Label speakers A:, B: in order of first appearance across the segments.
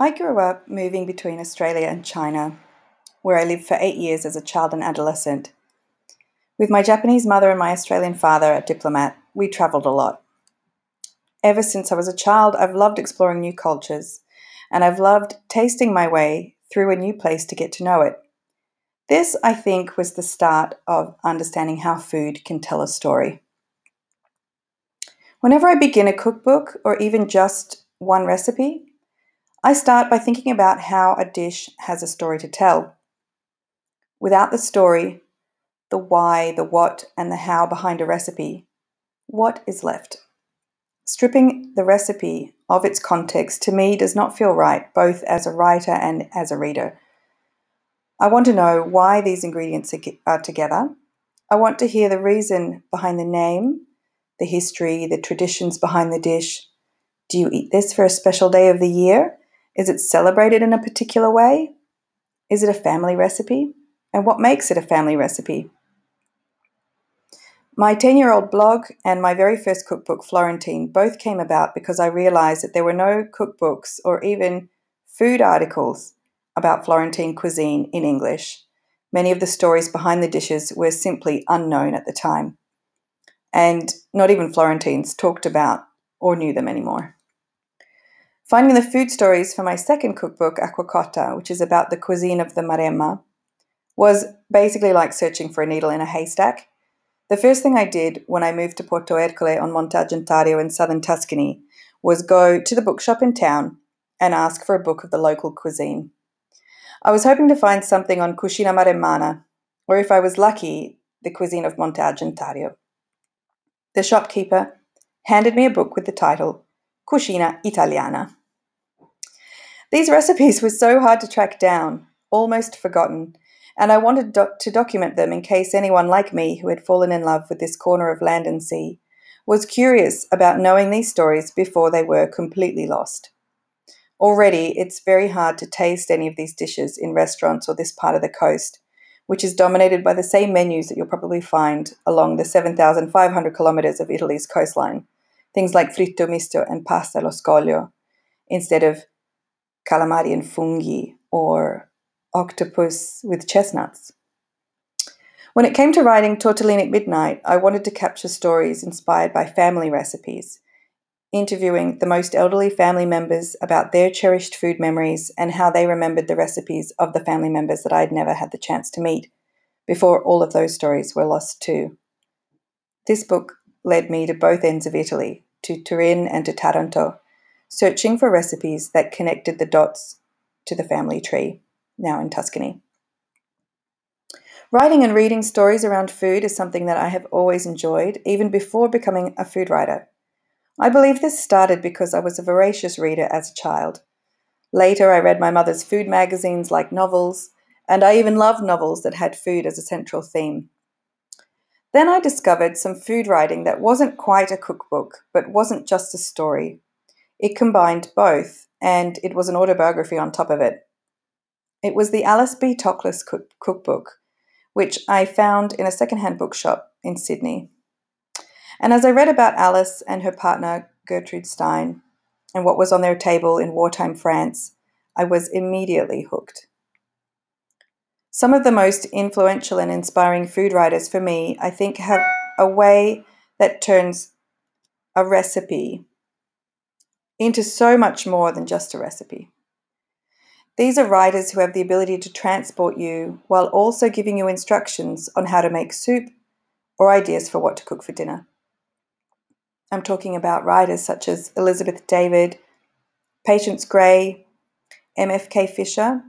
A: I grew up moving between Australia and China, where I lived for eight years as a child and adolescent. With my Japanese mother and my Australian father, a diplomat, we travelled a lot. Ever since I was a child, I've loved exploring new cultures, and I've loved tasting my way through a new place to get to know it. This, I think, was the start of understanding how food can tell a story. Whenever I begin a cookbook or even just one recipe, I start by thinking about how a dish has a story to tell. Without the story, the why, the what, and the how behind a recipe, what is left? Stripping the recipe of its context to me does not feel right, both as a writer and as a reader. I want to know why these ingredients are together. I want to hear the reason behind the name, the history, the traditions behind the dish. Do you eat this for a special day of the year? Is it celebrated in a particular way? Is it a family recipe? And what makes it a family recipe? My 10 year old blog and my very first cookbook, Florentine, both came about because I realized that there were no cookbooks or even food articles about Florentine cuisine in English. Many of the stories behind the dishes were simply unknown at the time. And not even Florentines talked about or knew them anymore. Finding the food stories for my second cookbook, Acquacotta, which is about the cuisine of the Maremma, was basically like searching for a needle in a haystack. The first thing I did when I moved to Porto Ercole on Monte Argentario in southern Tuscany was go to the bookshop in town and ask for a book of the local cuisine. I was hoping to find something on Cucina Maremmana, or if I was lucky, the cuisine of Monte Argentario. The shopkeeper handed me a book with the title Cucina Italiana. These recipes were so hard to track down, almost forgotten, and I wanted to document them in case anyone like me who had fallen in love with this corner of land and sea was curious about knowing these stories before they were completely lost. Already, it's very hard to taste any of these dishes in restaurants or this part of the coast, which is dominated by the same menus that you'll probably find along the 7,500 kilometers of Italy's coastline. Things like fritto misto and pasta allo scoglio, instead of calamari and fungi or octopus with chestnuts. When it came to writing Tortellini at Midnight, I wanted to capture stories inspired by family recipes, interviewing the most elderly family members about their cherished food memories and how they remembered the recipes of the family members that I'd never had the chance to meet before all of those stories were lost too. This book led me to both ends of Italy, to Turin and to Taranto, searching for recipes that connected the dots to the family tree, now in Tuscany. Writing and reading stories around food is something that I have always enjoyed, even before becoming a food writer. I believe this started because I was a voracious reader as a child. Later, I read my mother's food magazines like novels, and I even loved novels that had food as a central theme. Then I discovered some food writing that wasn't quite a cookbook, but wasn't just a story. It combined both, and it was an autobiography on top of it. It was the Alice B. Toklas cook- cookbook, which I found in a secondhand bookshop in Sydney. And as I read about Alice and her partner, Gertrude Stein, and what was on their table in wartime France, I was immediately hooked. Some of the most influential and inspiring food writers for me, I think, have a way that turns a recipe into so much more than just a recipe. These are writers who have the ability to transport you while also giving you instructions on how to make soup or ideas for what to cook for dinner. I'm talking about writers such as Elizabeth David, Patience Gray, MFK Fisher,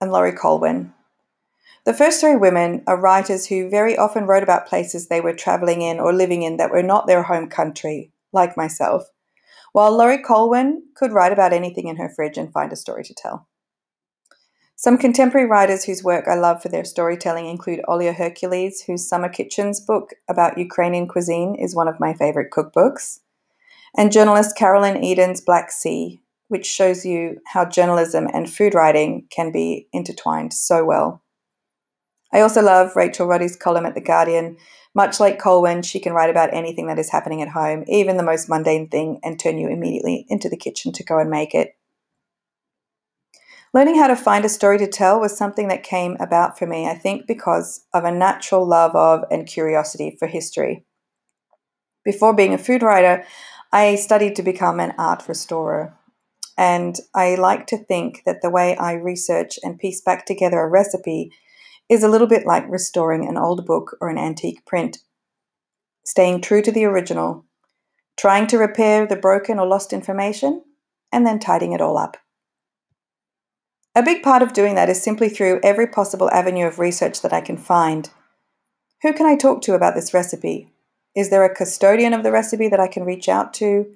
A: and Laurie Colwin. The first three women are writers who very often wrote about places they were travelling in or living in that were not their home country, like myself while Laurie Colwin could write about anything in her fridge and find a story to tell. Some contemporary writers whose work I love for their storytelling include Olia Hercules, whose Summer Kitchens book about Ukrainian cuisine is one of my favorite cookbooks, and journalist Caroline Eden's Black Sea, which shows you how journalism and food writing can be intertwined so well. I also love Rachel Roddy's column at The Guardian, much like Colwin, she can write about anything that is happening at home, even the most mundane thing, and turn you immediately into the kitchen to go and make it. Learning how to find a story to tell was something that came about for me, I think, because of a natural love of and curiosity for history. Before being a food writer, I studied to become an art restorer. And I like to think that the way I research and piece back together a recipe is a little bit like restoring an old book or an antique print. Staying true to the original, trying to repair the broken or lost information, and then tidying it all up. A big part of doing that is simply through every possible avenue of research that I can find. Who can I talk to about this recipe? Is there a custodian of the recipe that I can reach out to?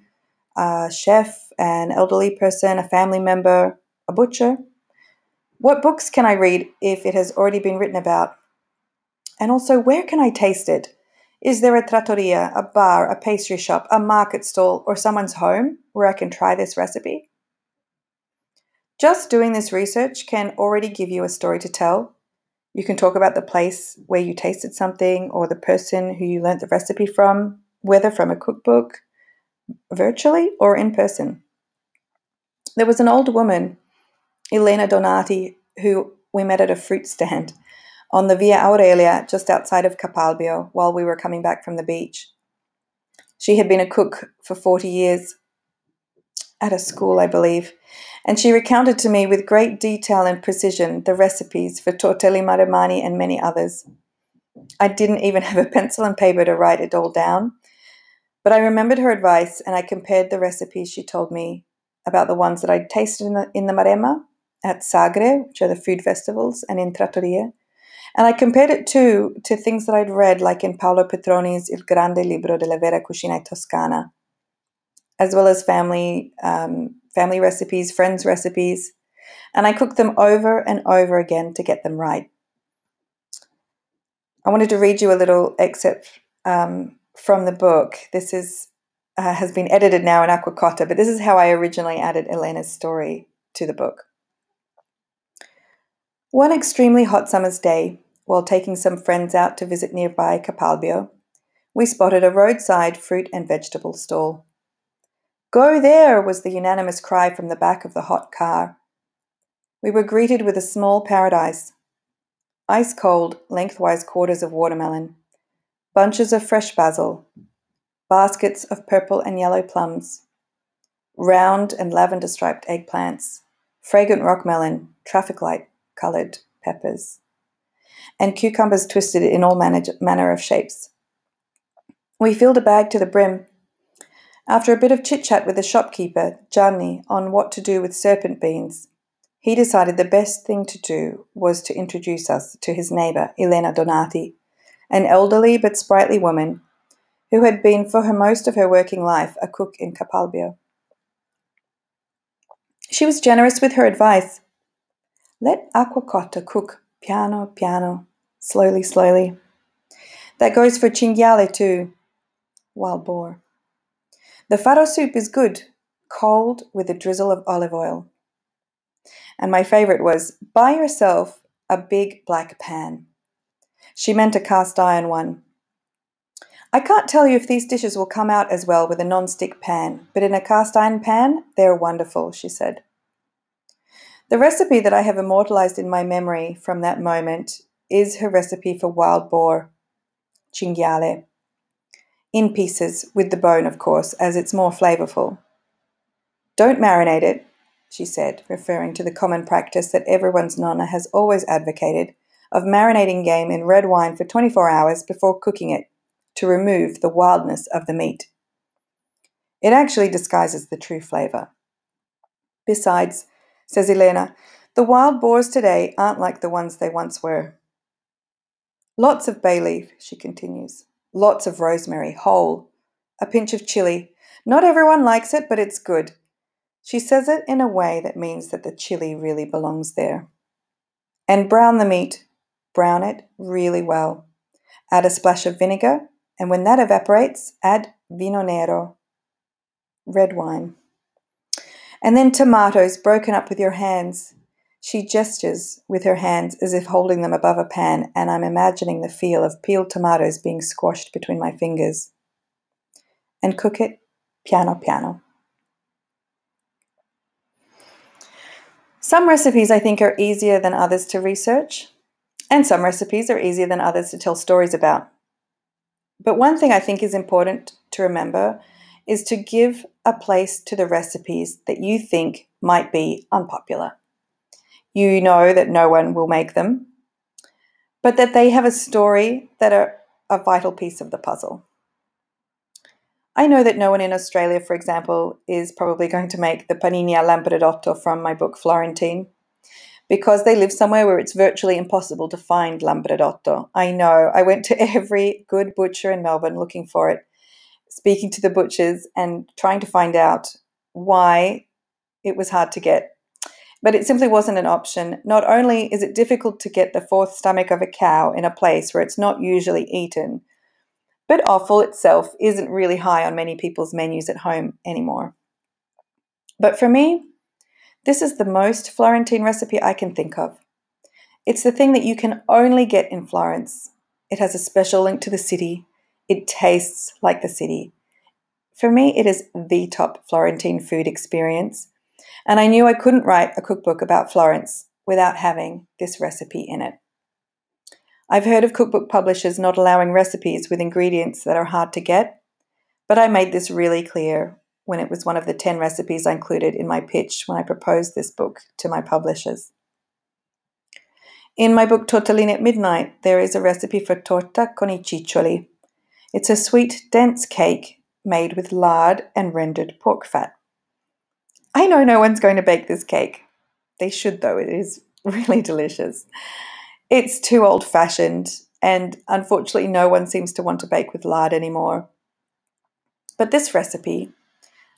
A: A chef, an elderly person, a family member, a butcher? What books can I read if it has already been written about? And also, where can I taste it? Is there a trattoria, a bar, a pastry shop, a market stall, or someone's home where I can try this recipe? Just doing this research can already give you a story to tell. You can talk about the place where you tasted something or the person who you learnt the recipe from, whether from a cookbook, virtually, or in person. There was an old woman, Elena Donati, who we met at a fruit stand on the Via Aurelia just outside of Capalbio while we were coming back from the beach. She had been a cook for 40 years at a school, I believe, and she recounted to me with great detail and precision the recipes for tortelli maremmani and many others. I didn't even have a pencil and paper to write it all down, but I remembered her advice and I compared the recipes she told me about the ones that I'd tasted in the, in the Maremma at Sagre, which are the food festivals, and in Trattoria. And I compared it too to things that I'd read, like in Paolo Petroni's Il Grande Libro della Vera Cucina Toscana, as well as family um, family recipes, friends' recipes, and I cooked them over and over again to get them right. I wanted to read you a little excerpt um, from the book. This is uh, has been edited now in Acquacotta, but this is how I originally added Elena's story to the book. One extremely hot summer's day, while taking some friends out to visit nearby Capalbio, we spotted a roadside fruit and vegetable stall. Go there! was the unanimous cry from the back of the hot car. We were greeted with a small paradise ice cold, lengthwise quarters of watermelon, bunches of fresh basil, baskets of purple and yellow plums, round and lavender striped eggplants, fragrant rockmelon, traffic light coloured peppers, and cucumbers twisted in all manner of shapes. We filled a bag to the brim after a bit of chit chat with the shopkeeper, Gianni, on what to do with serpent beans, he decided the best thing to do was to introduce us to his neighbour, Elena Donati, an elderly but sprightly woman who had been for her most of her working life a cook in Capalbio. She was generous with her advice. Let Acquacotta cook piano, piano, slowly, slowly. That goes for cinghiale too. Wild boar. The farro soup is good, cold with a drizzle of olive oil. And my favorite was buy yourself a big black pan. She meant a cast iron one. I can't tell you if these dishes will come out as well with a non-stick pan, but in a cast iron pan, they're wonderful, she said. The recipe that I have immortalized in my memory from that moment is her recipe for wild boar, cinghiale in pieces, with the bone, of course, as it's more flavorful. Don't marinate it, she said, referring to the common practice that everyone's nonna has always advocated of marinating game in red wine for 24 hours before cooking it to remove the wildness of the meat. It actually disguises the true flavor. Besides, says Elena, the wild boars today aren't like the ones they once were. Lots of bay leaf, she continues lots of rosemary, whole, a pinch of chili. Not everyone likes it, but it's good. She says it in a way that means that the chili really belongs there. And brown the meat. Brown it really well. Add a splash of vinegar, and when that evaporates, add vino nero, red wine. And then tomatoes broken up with your hands. She gestures with her hands as if holding them above a pan, and I'm imagining the feel of peeled tomatoes being squashed between my fingers. And cook it piano piano. Some recipes I think are easier than others to research, and some recipes are easier than others to tell stories about. But one thing I think is important to remember is to give a place to the recipes that you think might be unpopular. You know that no one will make them, but that they have a story that are a vital piece of the puzzle. I know that no one in Australia, for example, is probably going to make the panini al from my book Florentine because they live somewhere where it's virtually impossible to find lampredotto. I know. I went to every good butcher in Melbourne looking for it, speaking to the butchers and trying to find out why it was hard to get. But it simply wasn't an option. Not only is it difficult to get the fourth stomach of a cow in a place where it's not usually eaten, but offal itself isn't really high on many people's menus at home anymore. But for me, this is the most Florentine recipe I can think of. It's the thing that you can only get in Florence. It has a special link to the city. It tastes like the city. For me, it is the top Florentine food experience, and I knew I couldn't write a cookbook about Florence without having this recipe in it. I've heard of cookbook publishers not allowing recipes with ingredients that are hard to get, but I made this really clear when it was one of the 10 recipes I included in my pitch when I proposed this book to my publishers. In my book Tortellini at Midnight, there is a recipe for torta con i ciccioli. It's a sweet, dense cake made with lard and rendered pork fat. I know no one's going to bake this cake. They should, though, it is really delicious. It's too old fashioned, and unfortunately, no one seems to want to bake with lard anymore. But this recipe,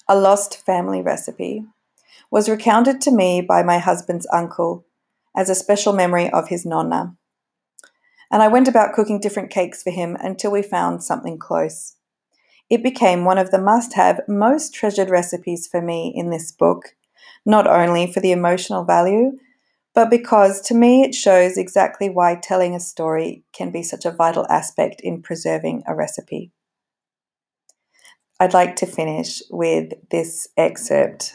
A: a lost family recipe, was recounted to me by my husband's uncle as a special memory of his nonna. And I went about cooking different cakes for him until we found something close. It became one of the must have, most treasured recipes for me in this book, not only for the emotional value, but because to me it shows exactly why telling a story can be such a vital aspect in preserving a recipe. I'd like to finish with this excerpt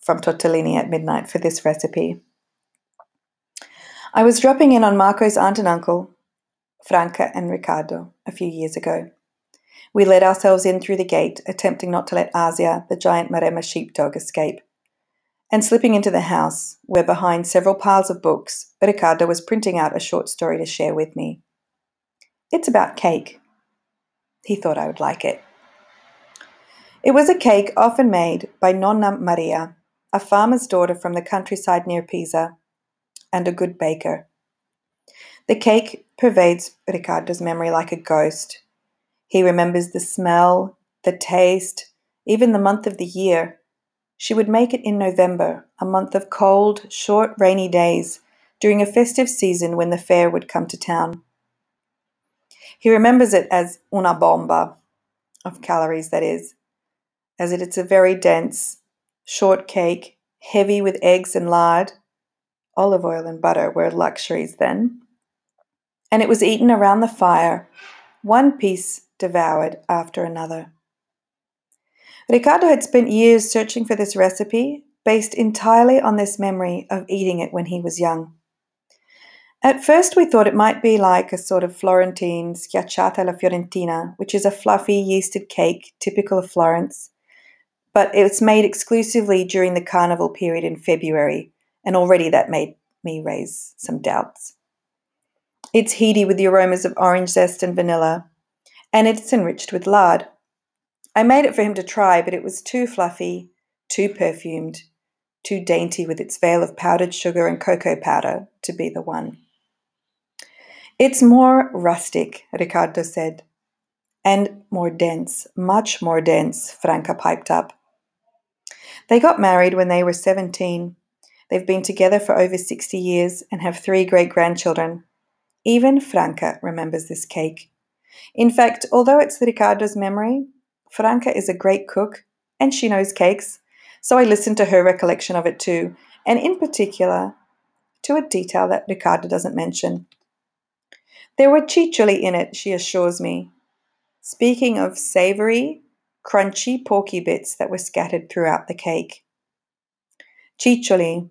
A: from Tortellini at Midnight for this recipe. I was dropping in on Marco's aunt and uncle, Franca and Riccardo, a few years ago. We let ourselves in through the gate, attempting not to let Asia, the giant Maremma sheepdog, escape. And slipping into the house, where behind several piles of books, Riccardo was printing out a short story to share with me. It's about cake. He thought I would like it. It was a cake often made by Nonna Maria, a farmer's daughter from the countryside near Pisa, and a good baker. The cake pervades Riccardo's memory like a ghost. He remembers the smell, the taste, even the month of the year. She would make it in November, a month of cold, short, rainy days, during a festive season when the fair would come to town. He remembers it as una bomba, of calories that is, as it's a very dense, short cake, heavy with eggs and lard. Olive oil and butter were luxuries then. And it was eaten around the fire, one piece devoured after another. Riccardo had spent years searching for this recipe, based entirely on this memory of eating it when he was young. At first, we thought it might be like a sort of Florentine schiacciata alla fiorentina, which is a fluffy yeasted cake typical of Florence, but it's made exclusively during the carnival period in February, and already that made me raise some doubts. It's heady with the aromas of orange zest and vanilla, and it's enriched with lard. I made it for him to try, but it was too fluffy, too perfumed, too dainty with its veil of powdered sugar and cocoa powder to be the one. It's more rustic, Riccardo said, and more dense, much more dense, Franca piped up. They got married when they were 17. They've been together for over 60 years and have three great grandchildren. Even Franca remembers this cake. In fact, although it's Riccardo's memory, Franca is a great cook and she knows cakes, so I listened to her recollection of it too, and in particular to a detail that Ricardo doesn't mention. There were ciccioli in it, she assures me. Speaking of savoury, crunchy porky bits that were scattered throughout the cake. Ciccioli,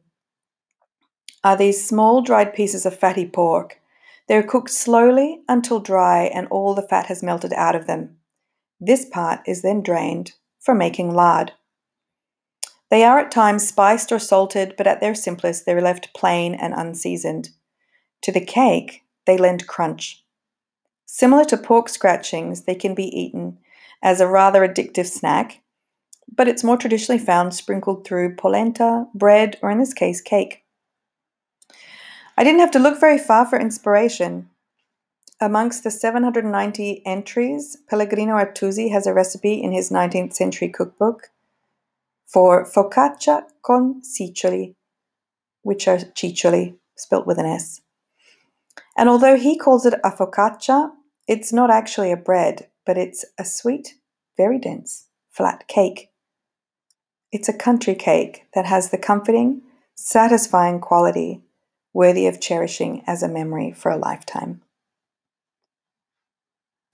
A: are these small dried pieces of fatty pork. They're cooked slowly until dry and all the fat has melted out of them. This part is then drained for making lard. They are at times spiced or salted, but at their simplest, they're left plain and unseasoned. To the cake, they lend crunch. Similar to pork scratchings, they can be eaten as a rather addictive snack, but it's more traditionally found sprinkled through polenta, bread, or in this case, cake. I didn't have to look very far for inspiration. Amongst the 790 entries, Pellegrino Artusi has a recipe in his 19th century cookbook for focaccia con siccioli, which are ciccioli, spelt with an S. And although he calls it a focaccia, it's not actually a bread, but it's a sweet, very dense, flat cake. It's a country cake that has the comforting, satisfying quality worthy of cherishing as a memory for a lifetime.